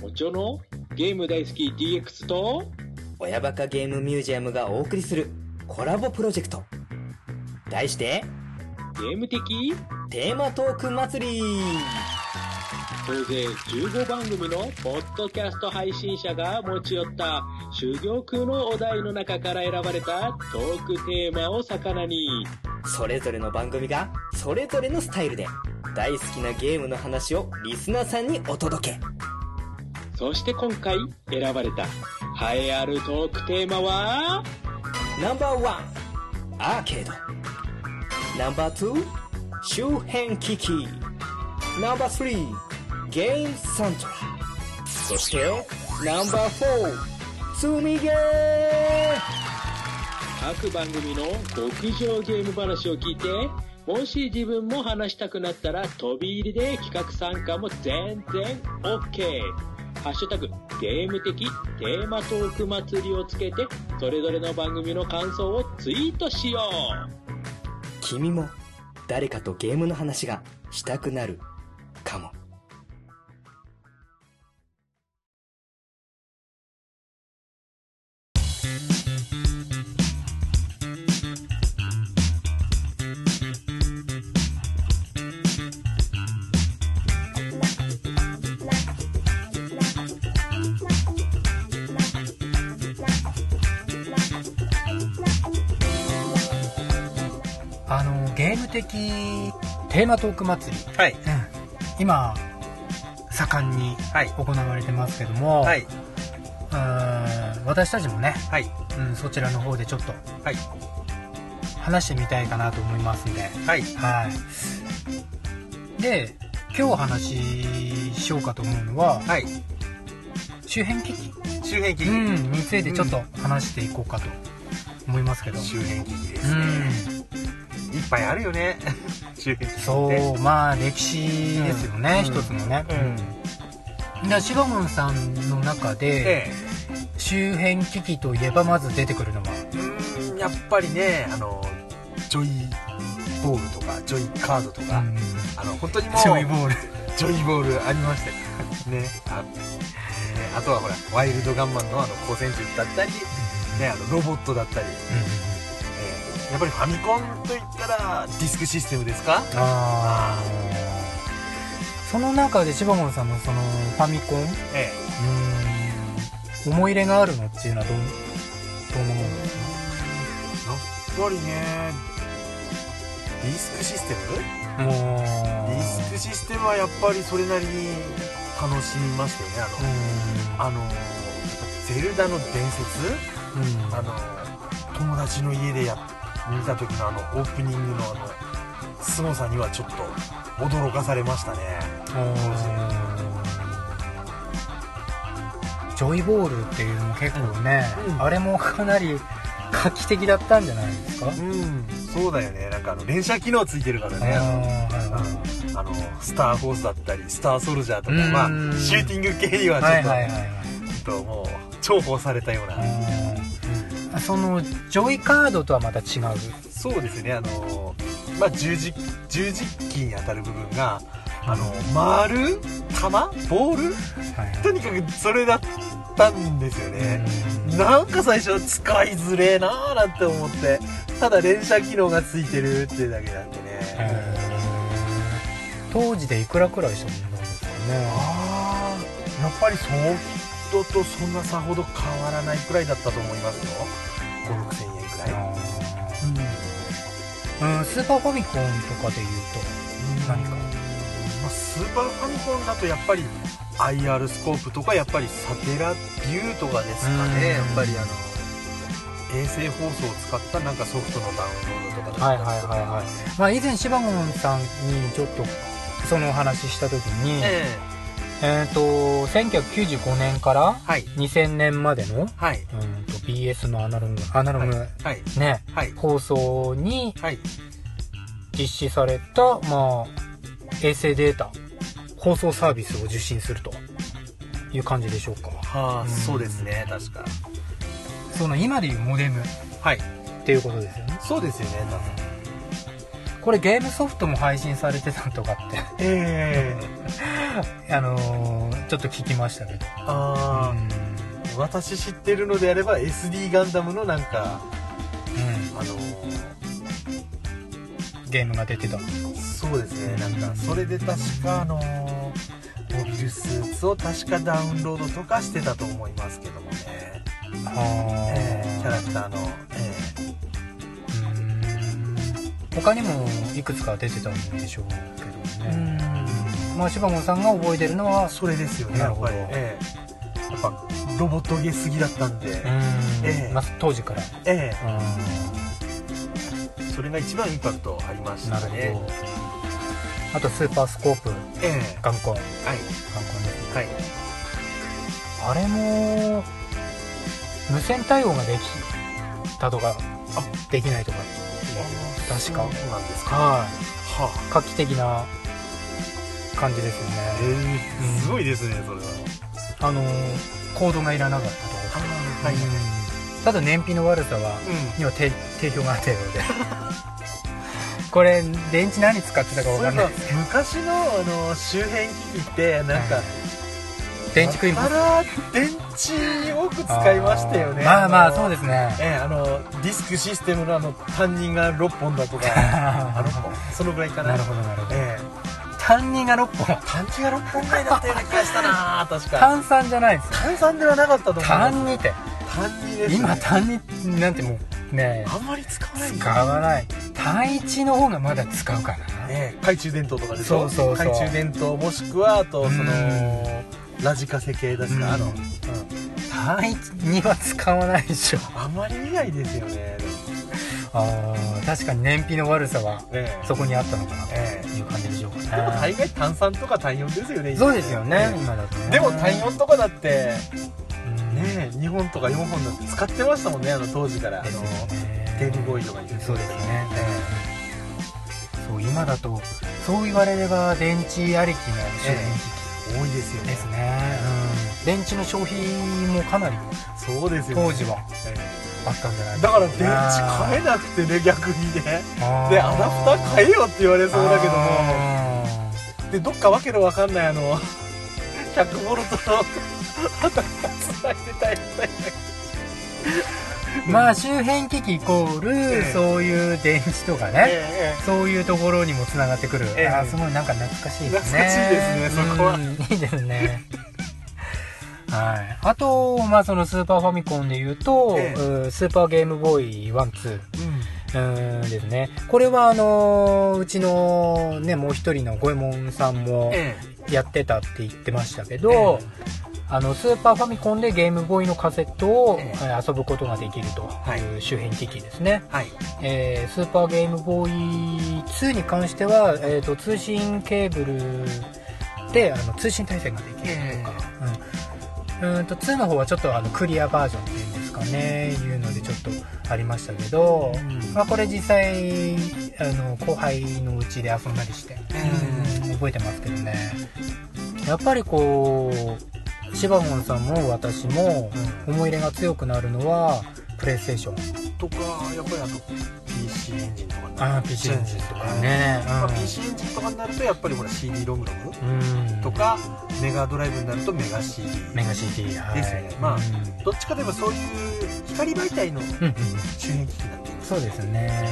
もちろのゲーム大好き DX と親バカゲームミュージアムがお送りするコラボプロジェクト。題してゲーム的テーマトーク祭り。総勢15番組のポッドキャスト配信者が持ち寄った珠玉のお題の中から選ばれたトークテーマを魚に。それぞれの番組がそれぞれのスタイルで大好きなゲームの話をリスナーさんにお届けそして今回選ばれた栄えあるトークテーマは？ナンバーワンアーケード。ナンバーツー周辺機器。ナンバースリーゲームサントラそしてナンバーフォー積みゲー。各番組の極上ゲーム話を聞いてもし自分も話したくなったら飛び入りで企画参加も全然 OK ハッシュタグゲーム的テーマトーク祭りをつけてそれぞれの番組の感想をツイートしよう。君も誰かとゲームの話がしたくなる。テーマトーク祭り、はい。うん、今盛んにはい。行われてますけども、はい。うん私たちもね、はい。うん、そちらの方でちょっとはい。話してみたいかなと思いますんではい。はいで今日お話ししようかと思うのははい。周辺機器、周辺機器。うん、についてちょっと話していこうかと思いますけど、周辺機器でうすね。ん、いっぱいあるよね。そうまあ歴史ですよね、うん一つのね、うん。でシバゴンさんの中で、え周辺機器といえばまず出てくるのは？え。うーん、やっぱりね、あの、ジョイボールとか、ジョイカードとか、あの、本当にもう、ジョイボールジョイボールありましたよ。ね。あえーあとはほら、ワイルドガンマンのあの、光線銃だったり、ね、あの、ロボットだったり、えーやっぱりファミコンといったら、ディスクシステムですか？ああその中でシバゴンさんのそのファミコンうえ。ーん。思い入れがあるのっていうのはどんどんなもの？なんですかえやっぱりね、ディスクシステム？もう。ディスクシステムはやっぱりそれなりに楽しみましたよね。あの、あの、ゼルダの伝説？うん。うんあの、友達の家でや、見た時のあの、オープニングのあの、凄さにはちょっと驚かされましたね。ジョイボールっていうのも結構ね、うん。あれもかなり画期的だったんじゃないですか、うん、そうだよね。なんかあの、連射機能ついてるからね。あのスターフォースだったり、スターソルジャーとか、うん。まあ、シューティング系にはちょっと、はいはいはいはい。ちょっともう、重宝されたような。あそのジョイカードとはまた違う？そうですね、あの、まあ、十字、十字キーに当たる部分が、あの、丸玉ボール？はいとにかくそれだったんですよね。なんか最初使いづれえなーなんて思って、ただ連射機能がついてるってだけなんでね。当時でいくらくらいしたもんなんですかね？やっぱりトとそんなさほど変わらないくらいだったと思いますよ。5、6千円くらい。うん、スーパーファミコンとかで言うと何か？まあ、スーパーファミコンだとやっぱり IR スコープとかやっぱりサテラビューとかですかうん。ねやっぱりあの衛星放送を使ったなんかソフトのダウンロードとかはいはいはいはいまあ以前シバゴンさんにちょっとそのお話しした時にええっ、と1995年からえはい。2000年までの、はい。うん、と BS のアナログアナログ、はい。ねはい。放送にはい。実施された、まあ、衛星データ放送サービスを受信するという感じでしょうか。はあ、うん。そうですね確か。その今でいうモデムっはい。ていうことですよね。そうですよね多分これゲームソフトも配信されてたとかって。ええ。あのーちょっと聞きましたけど。あうんー。私知ってるのであれば SD ガンダムのなんかあのゲームが出てた。そうですね。なんかそれで確かあのモビルスーツを確かダウンロードとかしてたと思いますけどもね、えーキャラクターの、他にもいくつか出てたんでしょうけどーね、まあ柴門さんが覚えてるのはそれですよね。なるほど。やっぱり、ええ。やっぱロボットゲすぎだったんで、うん、ええ。まあ、当時から。えうえそれが一番インパクトありましんなるほたねど。あとスーパースコープ。ええ。ガンコンガンはい。コンですね。はい。あれも無線対応ができたとかできないとか確かそうなんですか。はい。はあ画期的な感じですよえねえすごいですねそれは。あのコードがいらなかったと。はい。うんただ燃費の悪さはうん。には定定評があったようで。これ電池何使ってたか分かんない。昔のあの周辺機器ってなんか、電池食いあら電池多く使いましたよね。まあまあそうでですね。ええあのディスクシステムのあの担任が6本だとか。あ6本そのぐらいかな。なるほどなるほど。ええ。単2が6本？単値が6本ぐらいだったような気がしたな確か。単3じゃないですよ単3ではなかったと思う。単2って。単2です、ね、今単2なんてもうねあんまり使わない使わない。単1の方がまだ使うかな。ええ懐中電灯とかでしょ？そうそうそう。懐中電灯もしくはあとそのうん。ラジカセ系ですか、あの、ううんん単1は使わないでしょ。あまり見ないですよね。あー確かに燃費の悪さはええ。そこにあったのかなえという感じでしょうえでもかね大概単3とか単4ですよねそうですよねえ今だとでも単4とかだってうん。ね2本とか4本だって使ってましたもんねあの当時から。あのゲームボーイとかにそうですね。えそう今だとそう言われれば電池ありきの周辺え。多いですよね。ですね、うん、電池の消費もかなりそうですよね。当時はえあったんじゃないえだから電池変えなくてね逆にね。えでアダプター変えよって言われそうだけども。もでどっかわけのわかんないあの100ボルトのアダプターつないでたりしたりまあ周辺機器イコール、ええ。そういう電池とかね、えそういうところにもつながってくる、ええ。あーすごいなんか懐かしいですね。懐かしいですねそこは。うんいいですねはい、あと、まあ、そのスーパーファミコンで言うと、えスーパーゲームボーイ1、2、えうん。ですね。これはあのーうちのね、もう一人の五右衛門さんもえやってたって言ってましたけど、あの、スーパーファミコンでゲームボーイのカセットを、遊ぶことができるとはい。いう周辺機器ですね。はい。えースーパーゲームボーイ2に関しては、えー、と通信ケーブルであの通信対戦ができるとか、うん、うんと2の方はちょっとあのクリアバージョンっていうんですかねいうのでちょっとありましたけど、うん。まあ、これ実際あの後輩のうちで遊んだりして、えうん覚えてますけどね。やっぱりこうシバゴンさんも私も思い入れが強くなるのはプレイステーションとかやっぱりあと PC エンジンとかにあーなる PC エンジンとかね。まあうん PC エンジンとかになるとやっぱりほら CD ロムロムうん。とかメガドライブになるとメガ CD メガ CD はい。ですよね。まあうん。どっちかといえばそういう光媒体の周辺機器になっていますそうですね。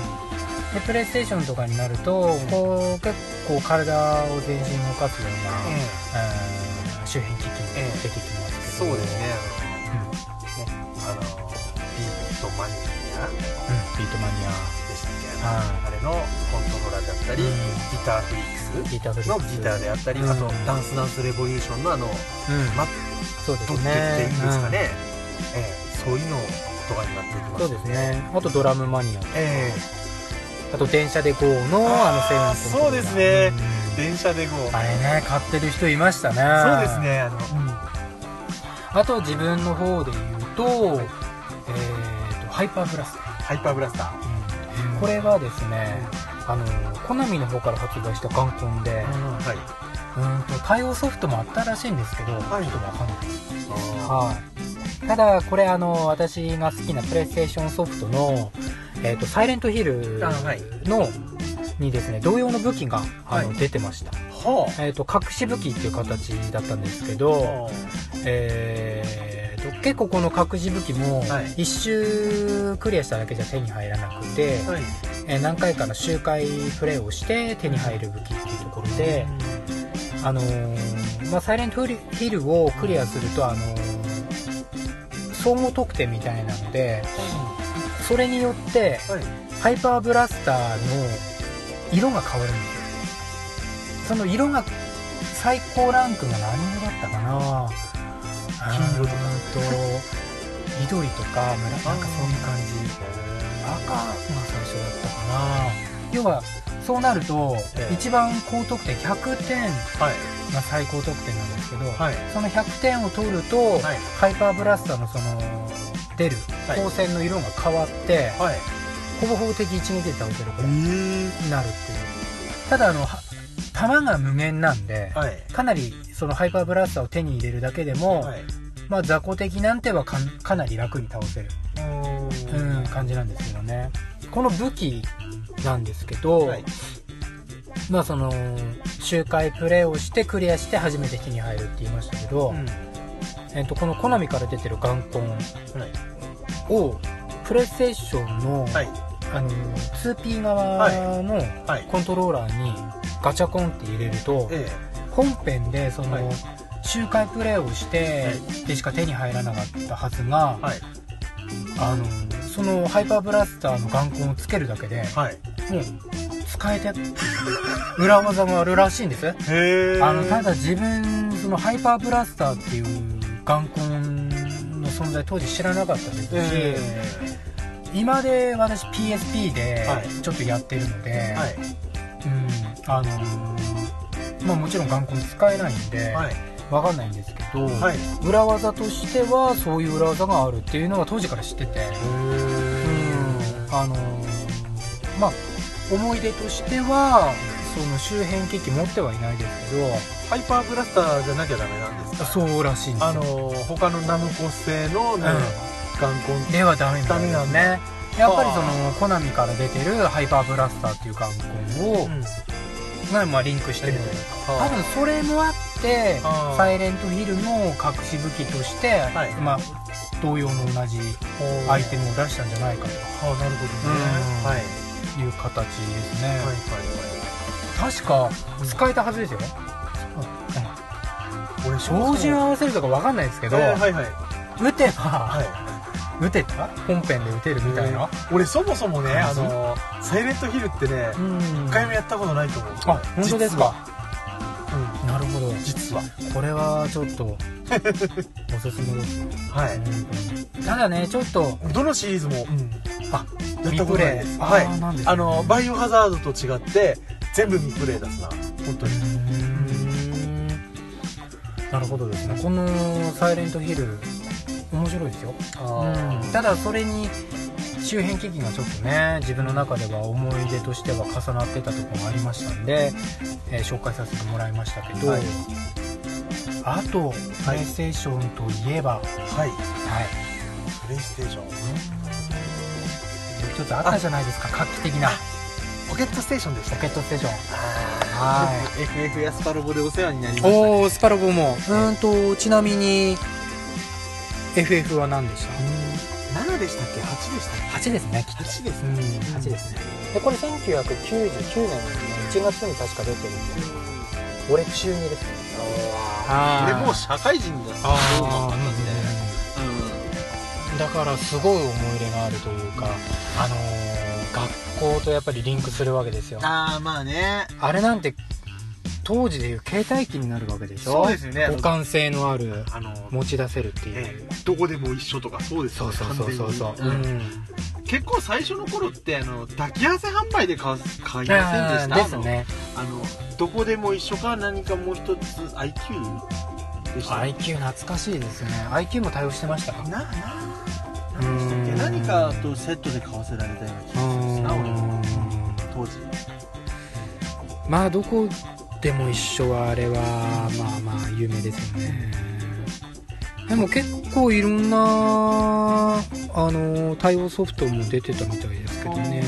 でプレイステーションとかになると、こう結構体を全身動かすような、うん。周辺機器も出てきますけど、そうですね。うん、トマニア。うん、ビートマニア。でしたっけ？はあれのコントローラーだったり、うん。ギターフリックスのギターであったり、うん。あとダンスダンスレボリューションのあのうん。マッそうですトって言っていいんね。ですかね、ええ。そういうのとかになっていきますうんそうですね。あとドラムマニアえあと電車で GO のあのあーセブンコントローラーそうですね。電車で GO あれね買ってる人いましたね。そうですねあの、あと自分の方で言うと、えー、とハイパーブラスタハイパーブラスター、ー、これはですねあのコナミの方から発売したガンコンで、はい。うんと対応ソフトもあったらしいんですけど、はい。ちょっとわかんないあはい。ただこれあの私が好きなプレイステーションソフトの「えー、とサイレントヒルあはい。の」にですね同様の武器があの、はい。出てました、はえー、と隠し武器っていう形だったんですけあ。ど、えーと結構この隠し武器もはい。一周クリアしただけじゃ手に入らなくて、はい。えー何回かの周回プレイをして手に入る武器っていうところで、あのーまあ、サイレントヒルをクリアすると、あのー総合得点みたいなのでそれによってはい。ハイパーブラスターの色が変わるんですよ。その色が最高ランクが何色だったかな金色とかと緑とかむらなんかそういう感じ。赤が最初だったかな。要はそうなると、ええ。一番高得点100点はい。が最高得点なんですけど、はい。その100点を取ると、はい。ハイパーブラスターのその出るはい。光線の色が変わって、はい。ほぼほぼ敵一撃で倒せるくらになるっていう。ただあのは弾が無限なんで、はい。かなりそのハイパーブラスターを手に入れるだけでも、はいまあ雑魚敵なんてはかなり楽に倒せる、ううん、感じなんですけどね。この武器なんですけど、はい。まあその周回プレイをしてクリアして初めて手に入るって言いましたけど、うん。えっとこのコナミから出てるガンコンはい。をプレイステーションの,、はい。あの 2P 側のはい。コントローラーにガチャコンって入れると、え。本編でその、はい周回プレイをして、でしか手に入らなかったはずがえ、はい。あのそのハイパーブラスターの眼根をつけるだけで、はい。もう使えて裏技があるらしいんです。あのただ自分そのハイパーブラスターっていう眼根の存在当時知らなかったですし、え今で私 PSP ではい。ちょっとやってるので、えはい。うんあのーまあもちろん眼根使えないんで、はいわかんないんですけど、はい。裏技としてはそういう裏技があるっていうのは当時から知ってて、うん。あのーまあ思い出としてはその周辺機器持ってはいないですけどハイパーブラスターじゃなきゃダメなんですか？そうらしいんですよ。あの他のナムコ製のね眼根ではダメなんですね。やっぱりそはのコナミから出てるハイパーブラスターっていう眼根を、うん。がまあリンクしてるというか、はあ多分それもあってあー。サイレントヒルの隠し武器として、はい。まあ同様の同じアイテムを出したんじゃないかとはあなるほどね。うん。はい。はいいう形ですね、はい確か使えたはずですよ、はい俺照準合わせるとかわかんないですけど、えーはいはい。撃てば、はい。撃てた？本編で撃てるみたいな、俺そもそもねあのサイレントヒルってねうん。一回もやったことないと思うあ本当ですか？実はこれはちょっと おすすめですね。は本当にただねちょっといどのシリーズもあやったことないです。はい。あね。あのバイオハザードと違って全部未プレイだすな。本当に。なるほどですね。この「サイレントヒル」面白いですよ、うん、ただそれに周辺機器がちょっとね自分の中では思い出としては重なってたところがありましたんで、えー紹介させてもらいましたけど、はい。あとプレイステーションといえば、はい。はい。プレイステーション一つあったじゃないですか画期的な。ポケットステーションでした。ポケットステーション。ははい。FF やスパロボでお世話になりました。ねおおスパロボも。うーんとちなみに FF は何でした？7でしたっけ？8でしたっ8ですねきっけ8ですとうん8ですね。でこれ1999年の1月に確か出てるんで俺中2ですね。あー。俺もう社会人だあそうかあったんでだからすごい思い入れがあるというかあのー学校とやっぱりリンクするわけですよ。ああまあね。あれなんて当時でいう携帯機になるわけでしょ？そうですよね。互換性のあるあの持ち出せるっていう、ええ。どこでも一緒とかそうですよね。そうそうそうそうそう、ん。結構最初の頃ってあの抱き合わせ販売で買わ買いませんでした？ですね。あのどこでも一緒か何かもう一つ IQ でした？IQ 懐かしいですね。IQ も対応してましたか？なな何でしたっけうん。何かとセットで買わせられたような気がするな俺も。当時。まあどこでも一緒はあれはまあまあ有名ですよね。でも結構いろんなあの対応ソフトも出てたみたいですけどね、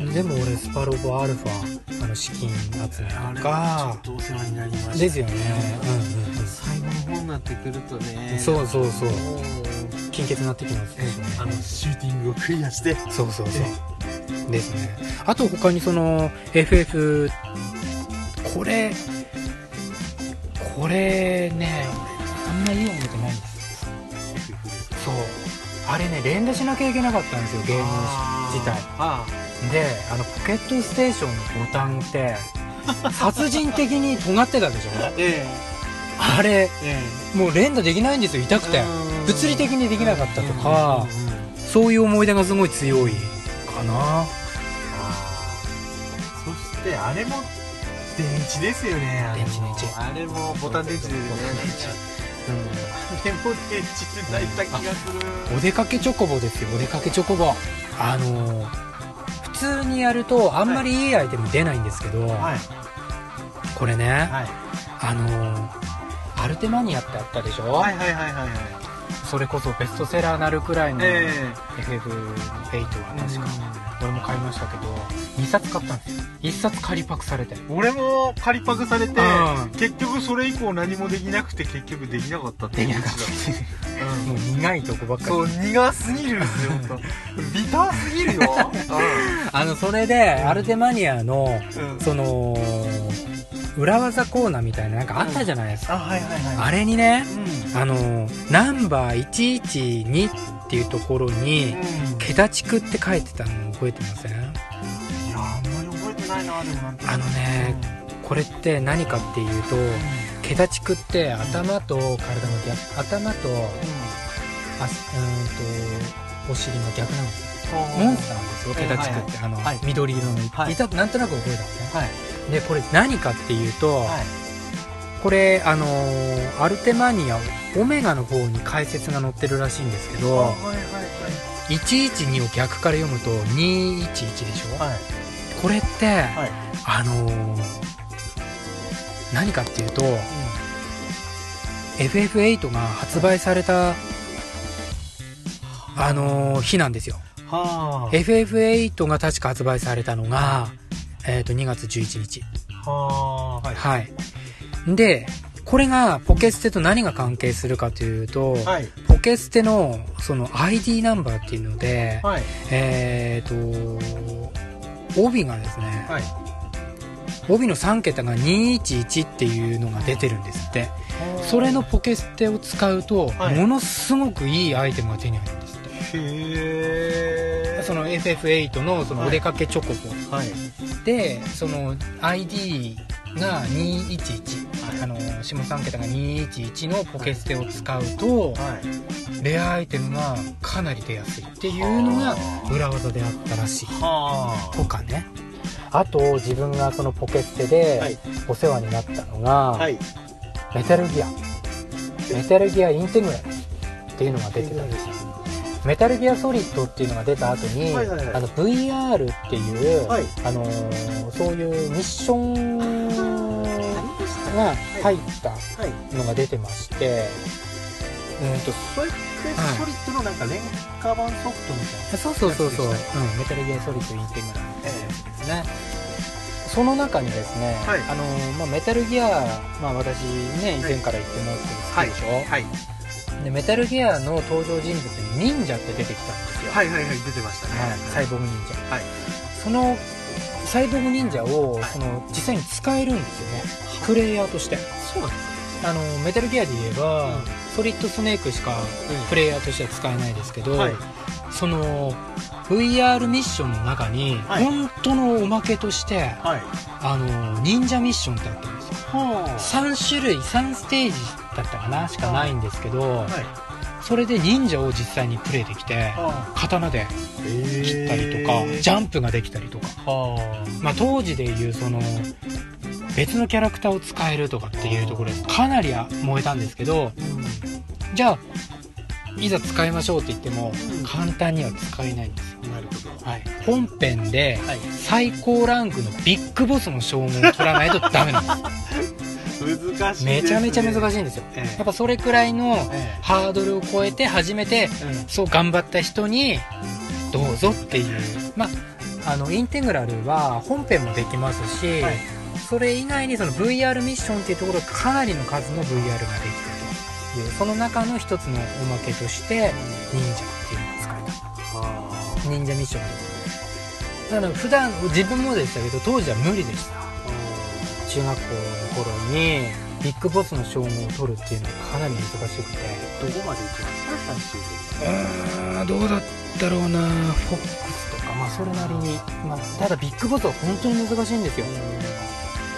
うん、でも俺スパロボアルファあの資金集めとかはちょっとお世話になりました。ですよね。うんうん最後の方になってくるとね。そうそうそう。金欠になってきますよね。あのシューティングをクリアして。そうそうそうですね。あと他にその FF これこれね俺あんまいい思い出ないんですそう。あれね連打しなきゃいけなかったんですよゲーム自体。あであのポケットステーションのボタンって殺人的に尖ってたでしょ？あえ。あれええ。もう連打できないんですよ痛くて。うん。物理的にできなかったとかそういう思い出がすごい強いかな。そしてあれも電池ですよねあれも電池電池あれもボタン電池ですよねボタン電池あれも電池で泣いた気がする。お出かけチョコボですよお出かけチョコボ。あのー普通にやるとあんまりいいアイテム出ないんですけど、はい。これね、はい。あのーアルテマニアってあったでしょ、はいはいはいはいはいそれこそベストセラーなるくらいのえ FF8 はえ確か、俺も買いましたけど2冊買ったんですよ。1冊仮パクされて。俺も仮パクされてうん。結局それ以降何もできなくて結局できなかったっていうできなかった。うん。もう苦いとこばっかり。そう苦すぎるんですよビターすぎるよ。あのそれでアルテマニアのうんうん。その裏技コーナーみたいななんかあったじゃないですか、あはいはいはい。あれにねうん。あのナンバー112っていうところにうん。桁地区って書いてたの覚えてません？いやあんまり覚えてないなでもなんあのねこれって何かっていうと桁地区って頭と体の逆頭とあうーんとお尻の逆なんですよモンスターですよ桁地区って、あの、はい。緑色の、はい。いたなんとなく覚えたんですね。はい。でこれ何かっていうと、はい。これあのーアルテマニアオメガの方に解説が載ってるらしいんですけどはいはい112を逆から読むと211でしょ、はい。はいこれって、はい。あのー何かっていうと FF8 が発売されたあのー日なんですよは FF8 が確か発売されたのが、えー、と2月11日。あはあはい。はい。でこれがポケステと何が関係するかというと、はい。ポケステのその ID ナンバーっていうので、はい。えっ、と帯がですね、はい。帯の3桁が211っていうのが出てるんですって。それのポケステを使うと、はい。ものすごくいいアイテムが手に入るへえその FF8 のそのお出かけチョコボ、はい。でその ID が211、あの下3桁が211のポケステを使うと、はい。レアアイテムがかなり出やすいっていうのが裏技であったらしい。はとかね。あと自分がそのポケステはい。でお世話になったのが、はい。メタルギア。メタルギアインテグラルっていうのが出てたんですよメタルギアソリッドっていうのが出た後に、はいはいはい。あの VR っていう、はい。あのーそういうミッションが入ったはい。のが出てまして、うんとそれってソリッドのなんか廉価版ソフトみたいなそうそうそうそう、うん。メタルギアソリッドインテグラルみたいなやつですね。その中にですね、はい。あのーまあ、メタルギア、まあ、私ね以前から言ってますけど好きでしょ、はいでメタルギアの登場人物に忍者って出てきたんですよ、はいはいはい出てましたね。はいサイボーグ忍者、はい。そのサイボーグ忍者を、はい。その実際に使えるんですよね。プレイヤーとして。そうなんですあのメタルギアで言えば、うん。ソリッドスネークしかプレイヤーとしては使えないですけど、はい。その VR ミッションの中に、はい。本当のおまけとしてはい。あの忍者ミッションってあったんですよ。は3種類3ステージだったかなしかないんですけど、はい。それで忍者を実際にプレイできては刀で切ったりとか、ジャンプができたりとか、はまあ、当時でいうその別のキャラクターを使えるとかっていうところでかなり燃えたんですけどじゃあいざ使いましょうって言ってもうん。簡単には使えないんですよ、なるほど。はい、本編ではい。最高ランクのビッグボスの称号を取らないとダメなんで 難しいすめちゃめちゃ難いしいんですよ。えやっぱそれくらいのえハードルを超えて初めてえそう頑張った人にどうぞっていう。まああのインテグラルは本編もできますし、はい。それ以外にその VR ミッションっていうところかなりの数の VR ができてるというその中の一つのおまけとして忍者っていうのが使えた。忍者ミッション。ですだから普段自分もでしたけど当時は無理でした中学校の頃にビッグボスの称号を取るっていうのはかなり難しくて。どこまで行きました？最終的にうーんどうだったろうなフォックスとか。まあそれなりに、まあ、ただビッグボスは本当に難しいんですよ。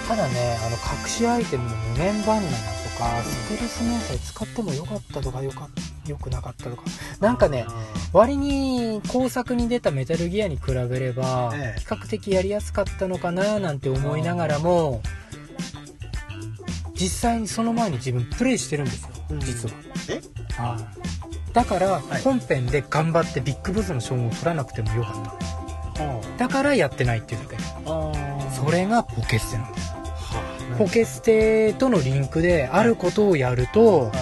ただねあの隠しアイテムの無限バンナナとかステルス迷彩使ってもよかったとかよかよくなかったとか。なんかね割に工作に出たメタルギアに比べればええ。比較的やりやすかったのかななんて思いながらも実際にその前に自分プレイしてるんですようん。実は。え？はいだからい。本編で頑張ってビッグボスの称号を取らなくてもよかった。だからやってないっていうだけ。それがポケステなんです。ポケステとのリンクであることをやると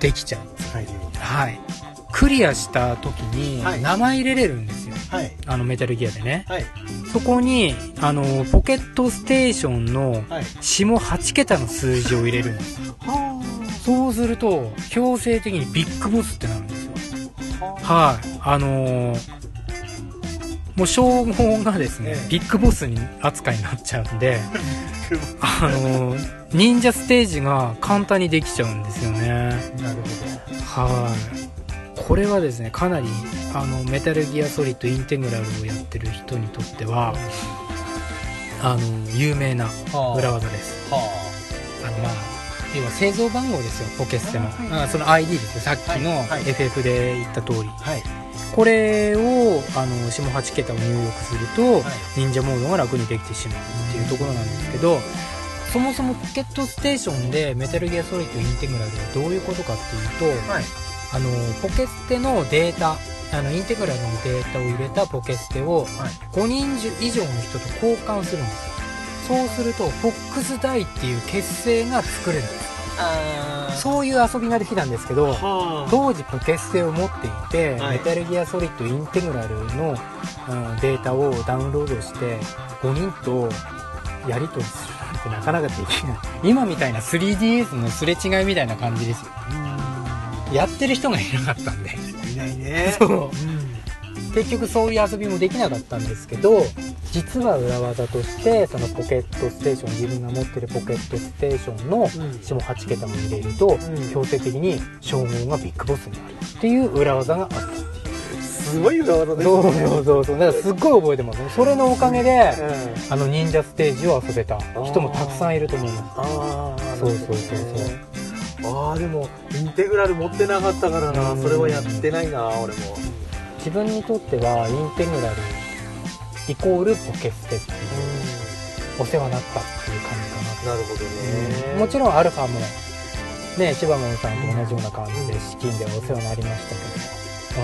できちゃう使えるよ。うにはい。クリアした時にはい。名前入れれるんですよ、はい。あのメタルギアでね。はい。そこにあのポケットステーションのはい。下8桁の数字を入れるんです。そうすると強制的にビッグボスってなるんですよ。はい。あのーもう称号がですね、ええ。ビッグボスに扱いになっちゃうんであのー忍者ステージが簡単にできちゃうんですよね。なるほはい。これはですねかなりあのメタルギアソリッドインテグラルをやってる人にとってはあの有名など裏技です。はあ。のまあ要は製造番号ですよポケステの、はいあその ID です。よさっきのはい。はい。FF で言った通り、はいこれをあの下8桁を入力すると、はい。忍者モードが楽にできてしまうっていうところなんですけどそもそもポケットステーションでメタルギアソリッドインテグラルはどういうことかっていうと、はい。あのポケステのデータあのインテグラルのデータを入れたポケステをはい。5人以上の人と交換するんですよ。そうするとフォックスダイっていう結成が作れるんです。あそういう遊びができたんですけどは当時ポケステを持っていて、はい。メタルギアソリッドインテグラルの、うんデータをダウンロードして5人とやり取りするなんてなかなかできない。今みたいな 3DS のすれ違いみたいな感じですよ。やってる人がいなかったんで。いないね。そう。結局そういう遊びもできなかったんですけど実は裏技としてそのポケットステーション自分が持ってるポケットステーションのうん。下8桁も入れるとん。強制的に称号がビッグボスになるっていう裏技があった。すごい裏技ですそうねそうそうそう。だからすっごい覚えてますね。それのおかげでうん。あの忍者ステージを遊べた人もたくさんいると思います。ああそうそうそうそう。ああでもインテグラル持ってなかったからな。うん。それはやってないな俺も。自分にとってはインテグラルイコールポケステっていうお世話になったっていう感じかな。なるほどね。もちろんアルファもね千葉門さんと同じような感じで資金ではお世話になりましたけど、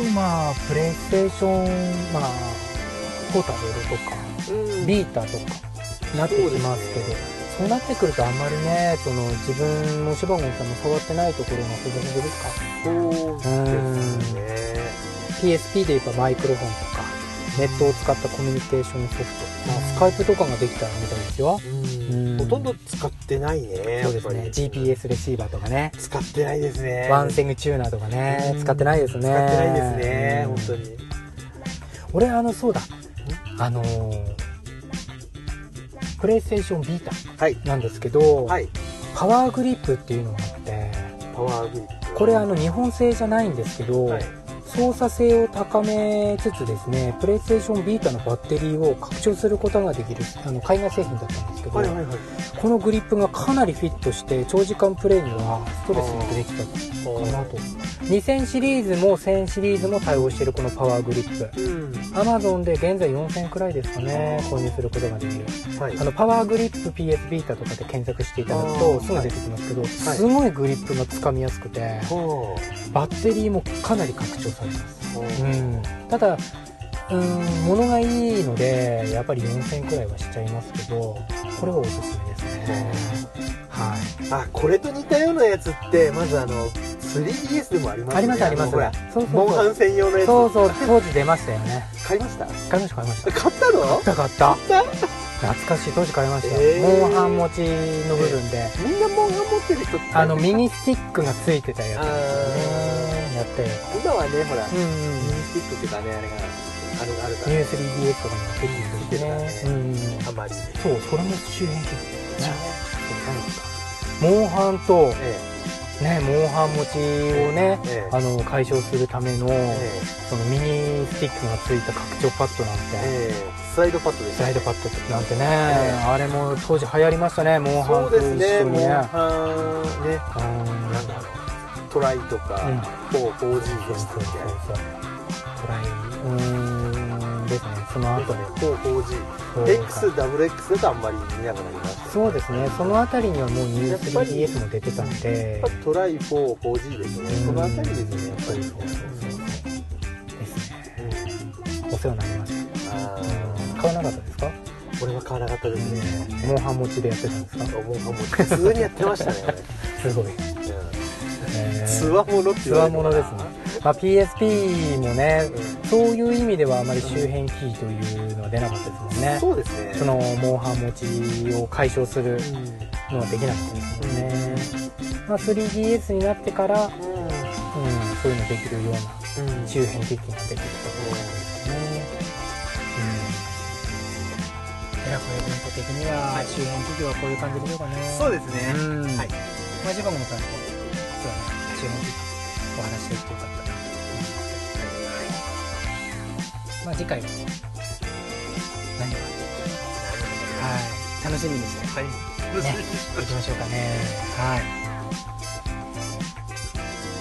うん、とまあプレイステーションまあポータブルとかうん。ビータとかなってきますけどそうなってくるとあんまりねその自分も千葉門さんも触ってないところが複雑ですか。そうですね。PSP で言えばマイクロフォンとかネットを使ったコミュニケーションソフト、まあ、スカイプとかができたみたいですよ。うん。ほとんど使ってないねそうですね。GPS レシーバーとかね。使ってないですね。ワンセグチューナーとかね。うん。使ってないですね。使ってないですねうん。本当に。俺あのそうだ。あのープレイステーションビータはい。なんですけど、はい。パワーグリップっていうのがあってパワーグリップこれあの日本製じゃないんですけど、はい操作性を高めつつですねプレイステーションビータのバッテリーを拡張することができるあの海外製品だったんですけど、はいはいはい。このグリップがかなりフィットして長時間プレイにはストレスなくできたかなと。2000シリーズも1000シリーズも対応しているこのパワーグリップ。うん。Amazon で現在4000くらいですかね購入することができる。はい。あのパワーグリップ PS ビータとかで検索していただくとすぐ出てきますけど、すごいグリップがつかみやすくてはバッテリーもかなり拡張されますあうん。ただうん物がいいのでやっぱり4000くらいはしちゃいますけどこれはおすすめですね。はい。あこれと似たようなやつってまずあの 3DS でもありますありますあります。ほらそうそうそう。ン専用のやつ。そうそう当時出ましたよね。買いました？買いました買いました。買ったの？買った買った。懐かしい当時買いましたよ、えー。モンハン持ちの部分で、みんなモンハン持ってる人って？あのミニスティックがついてたやつあですよね。やったや今はねほら、つうんうん。ミニスティックっていうかねあれがあるあるから。ニュー 3DS とかも出てるしね。出てうんあまり。そうそれも周辺機器ですね。そうモンハンとえねモンハン持ちをねええ。えあの解消するための、えそのミニスティックがついた拡張パッドなんて、ええ。スライドパッドですスライドパッドなんてね、えあれも当時流行りましたねモンハそうンと一です緒にね。ねモンハンね。うん。なんだろうトライとか、うん。4 4G そうでそうそうしたっけそうトライ。うーん。ですねその後ですね。4G そう X ダブル X だとあんまり見なくなりました。そうですね。そのあたりにはもうニューやっぱり 3DS も出てたんで。やっぱトライ4 4G ですね。うん。そのあたりですねやっぱりそうですね。うん。お世話になりましあた。買わなかったですかー俺は買わなかったですね。モンハン持ちでやってたんですか？モンハンも普通にやってましたね。すごいつわものってつ言われてわものですね、まあ、PSP もねうそういう意味ではあまり周辺機器というのは出なかったですもんね。んそうですね。そのモンハン持ちを解消するうん。のはできなかったですもんね、まあ、3DS になってから、うん、そういうのできるようなうん。周辺機器ができるとことですね、うん、エラフェイベント的には周辺機器はこういう感じでしょうかね。そうですね。うん。はい。まあ、ジバゴンさんと今日はね周辺機器お話できてよかったなと思い。ますけど、まあ、次回は何がはい楽しみにしてはいね行きましょうかねはい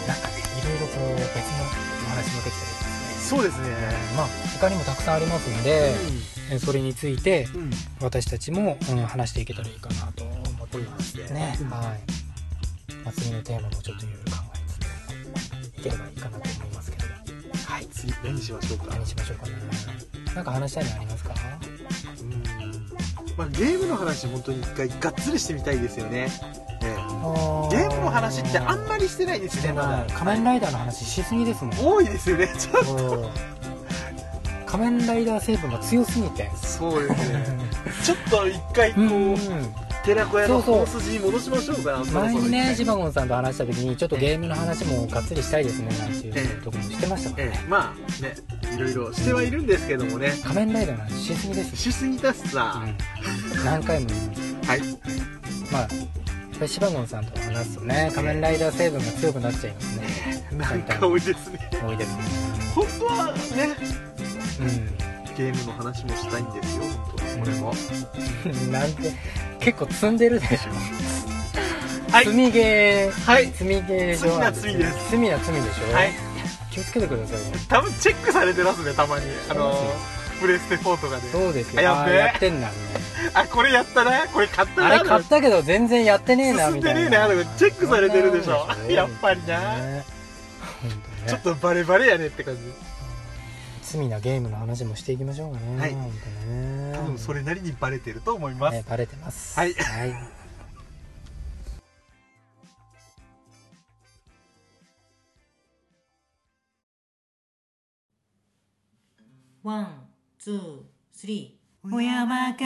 なんかねいろいろこう別のお話もできたりですそうですねまあ他にもたくさんありますんで、えそれについて私たちも、うん、話していけたらいいかなと思っていますね、うんはい、まあ、次のテーマもちょっといろいろ考ければいいかなと思いますけれど。はい。次何しましょうか？何しましょうかねなんか話したいのありますか？うん。まあゲームの話本当に一回がっつりしてみたいですよね。ええ。ゲームの話ってあんまりしてないですねまだ。仮面ライダーの話しすぎですもん。多いですよねちょっそう仮面ライダー成分が強すぎて。とそうですね。ちょっと一回こううん寺子屋の本筋に戻しましょうか。前にね一回ジバゴンさんと話した時にちょっとゲームの話もがっつりしたいですねなんていうところもしてましたからね。ええ。まあねいろいろしてはいるんですけどもね。仮面ライダーの話しすぎですしすぎたしさ、うん。何回も言います。はい。まあやっぱりシバゴンさんと話すとね仮面ライダー成分が強くなっちゃいますね。なんか多いですね。多いですね。本当はね。うんゲームの話もしたいんですよ本当はこれも、なんて結構積んでるでしょ。はい。積みゲー。はい。積みゲー罪な罪です罪な罪でしょ。はい。気をつけてくださいね。多分チェックされてますねたまに。あのプレステ4とかで。そうですよ。あややってんだね。あこれやったな。これ買ったな。あれ買ったけど全然やってねえな進んでみたいな。ねえなとか。チェックされてるでしょ。やっぱりな、ねね。ちょっとバレバレやねって感じ罪なゲームの話もしていきましょうかね。はい。ね。多分それなりにバレてると思います、ねバレてます。はい。はい。ワン、ツー、スリー。小山か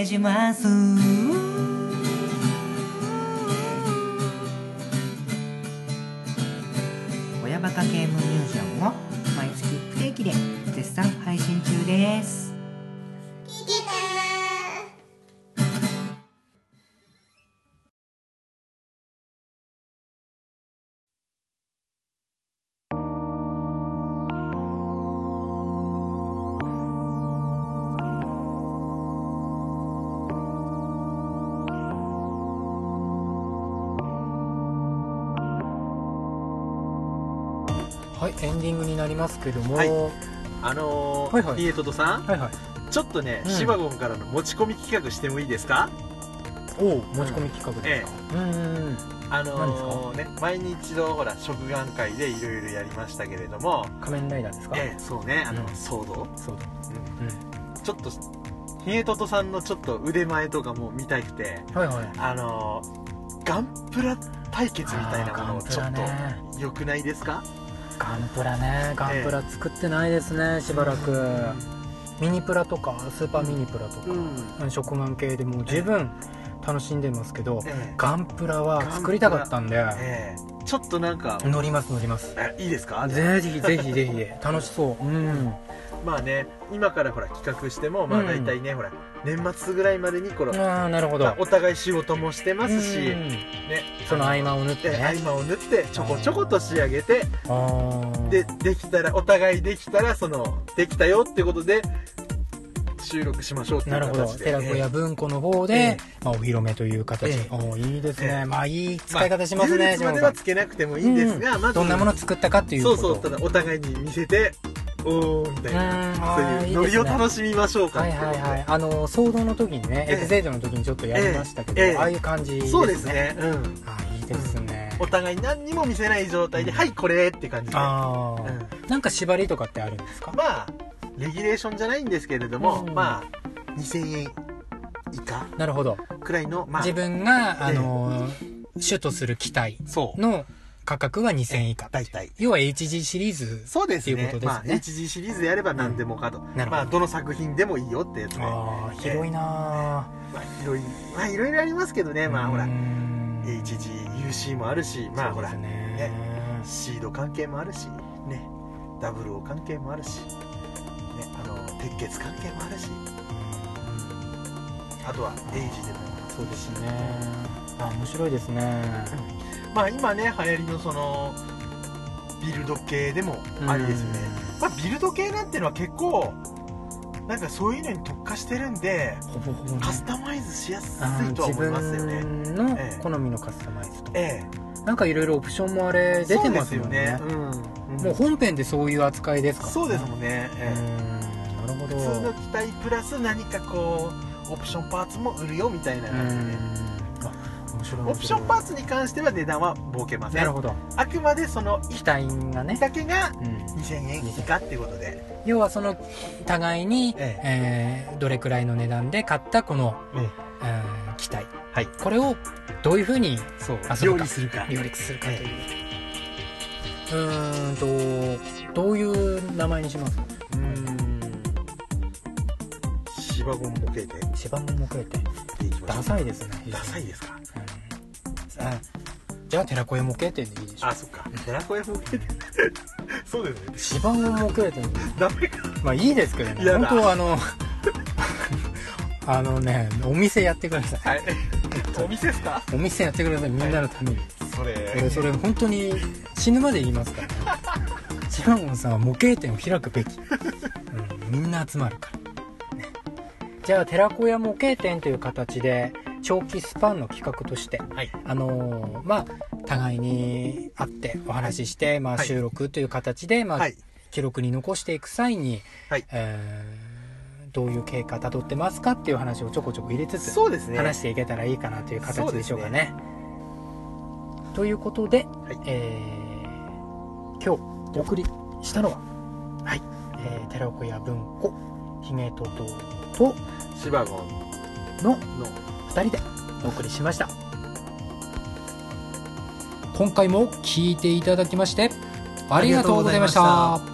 けします。親バカゲームミュージアムを毎月不定期で絶賛配信中です。はいエンディングになりますけども。はい。はあのーはいはい。リエトトさん。いはい。ちちょっとね、うん。シバゴンからの持ち込み企画してもいいですか？お持ち込み企画ですか、うん。うんうんあのーね前に一度ほら食玩会でいろいろやりましたけれども。仮面ライダーですか？ええそうね。あの、うん。ソード、そうだうん。ちょっとヒゲトトさんのちょっと腕前とかも見たくて。うんはいはい。あのーガンプラ対決みたいなものをちょっと良くないですか？ガンプラねガンプラ作ってないですねしばらく、ミニプラとかスーパーミニプラとか、うん。食玩系でもう十分楽しんでますけど、ええ。ガンプラは作りたかったんで、ええ。ちょっとなんか、乗ります乗ります。えいいですか？ぜひぜひぜひ。楽しそう。うんまあね今からほら企画してもまあうん。大体ね、ほら年末ぐらいまでにこの、ああなるほど。まあお互い仕事もしてますし、うん。ね。その合間を縫ってでね合間を縫ってちょこちょこと仕上げてでできたらお互いできたらそのできたよってことで収録しましょうっていうなるほど。形で寺子屋文庫の方で、ええ。まあ、お披露目という形、ええ。おーいいですね、ええ。まあいい使い方しますね、まあ、ではつけなくてもいいんですが、まずどんなもの作ったかっていうそうこと。そうただお互いに見せておーみたいなうん。そういうノリを楽しみましょうかはいはいはいあの騒動の時にね、ええ。エグゼイドの時にちょっとやりましたけど、ええ。ああいう感じですね。そうですね。うん。あいいですね、お互い何にも見せない状態で、はいこれって感じで、ああ、うん。なんか縛りとかってあるんですか？まあレギュレーションじゃないんですけれども、うん。まあ2000円以下なるほど、くらいのまあ。自分が、あええ。の主とする機体の価格は2000円以下。大体。要は HG シリーズそうですね。っていうことですね。まあ、HG シリーズでやれば何でもかと、なるほど。まあどの作品でもいいよってやつねああ広いなまあいろいろまあいろいろありますけどね。ーまあほらうーん。HGUC もあるしまあほらねね。シード関係もあるしね。ダブルオ関係もあるしねあの鉄血関係もあるし。あとはエイジでも。そうですね。あ面白いですね。まあ今ね流行りのそのビルド系でもありですよね、まあ、ビルド系なんてのは結構なんかそういうのに特化してるんでほぼほぼねカスタマイズしやすいとは思いますよね。自分のええ。好みのカスタマイズと、えなんかいろいろオプションもあれえ出てますよね。もう本編でそういう扱いですから、そうですもんね、うえ。ーん。なるほど。え普通の機体プラス何かこうオプションパーツも売るよみたいなう感じで。オプションパーツに関しては値段は設けません。なるほど。あくまでその機体がね、だけがうん、2000円以下っていうことで、要はその互いに、ええ。ーどれくらいの値段で買ったこの、ええ。ー機体はい。これをどういうふうにそう料理するか。料理するかという、うーんとどういう名前にします？うーん。芝ゴンも模型っていきましょうダサいですね。ダサいですか？うん。あじゃあ寺子屋模型店でいいでしょあそっか。寺子屋模型で そうですね。芝も模型店。ダメかまあいいですけどね。本当はあの あのねお店やってください。はいお店ですか？お店やってくださいみんなのために、それ俺それ本当に死ぬまで言いますから。ねシマゴンさんは模型店を開くべき、うん、みんな集まるから、ね、じゃあ寺子屋模型店という形で長期スパンの企画としてはい。あのーまあ互いに会ってお話しして、まあ、はい。収録という形で、まあはい。記録に残していく際に、はい。えーどういう経過たどってますかっていう話をちょこちょこ入れつつそうですね。話していけたらいいかなという形でしょうかそうね。ということで、はい。えー今日お送りしたのは、はい。えー寺子屋文庫姫ととと芝ゴンのの2人でお送りしました。今回も聞いていただきましてありがとうございました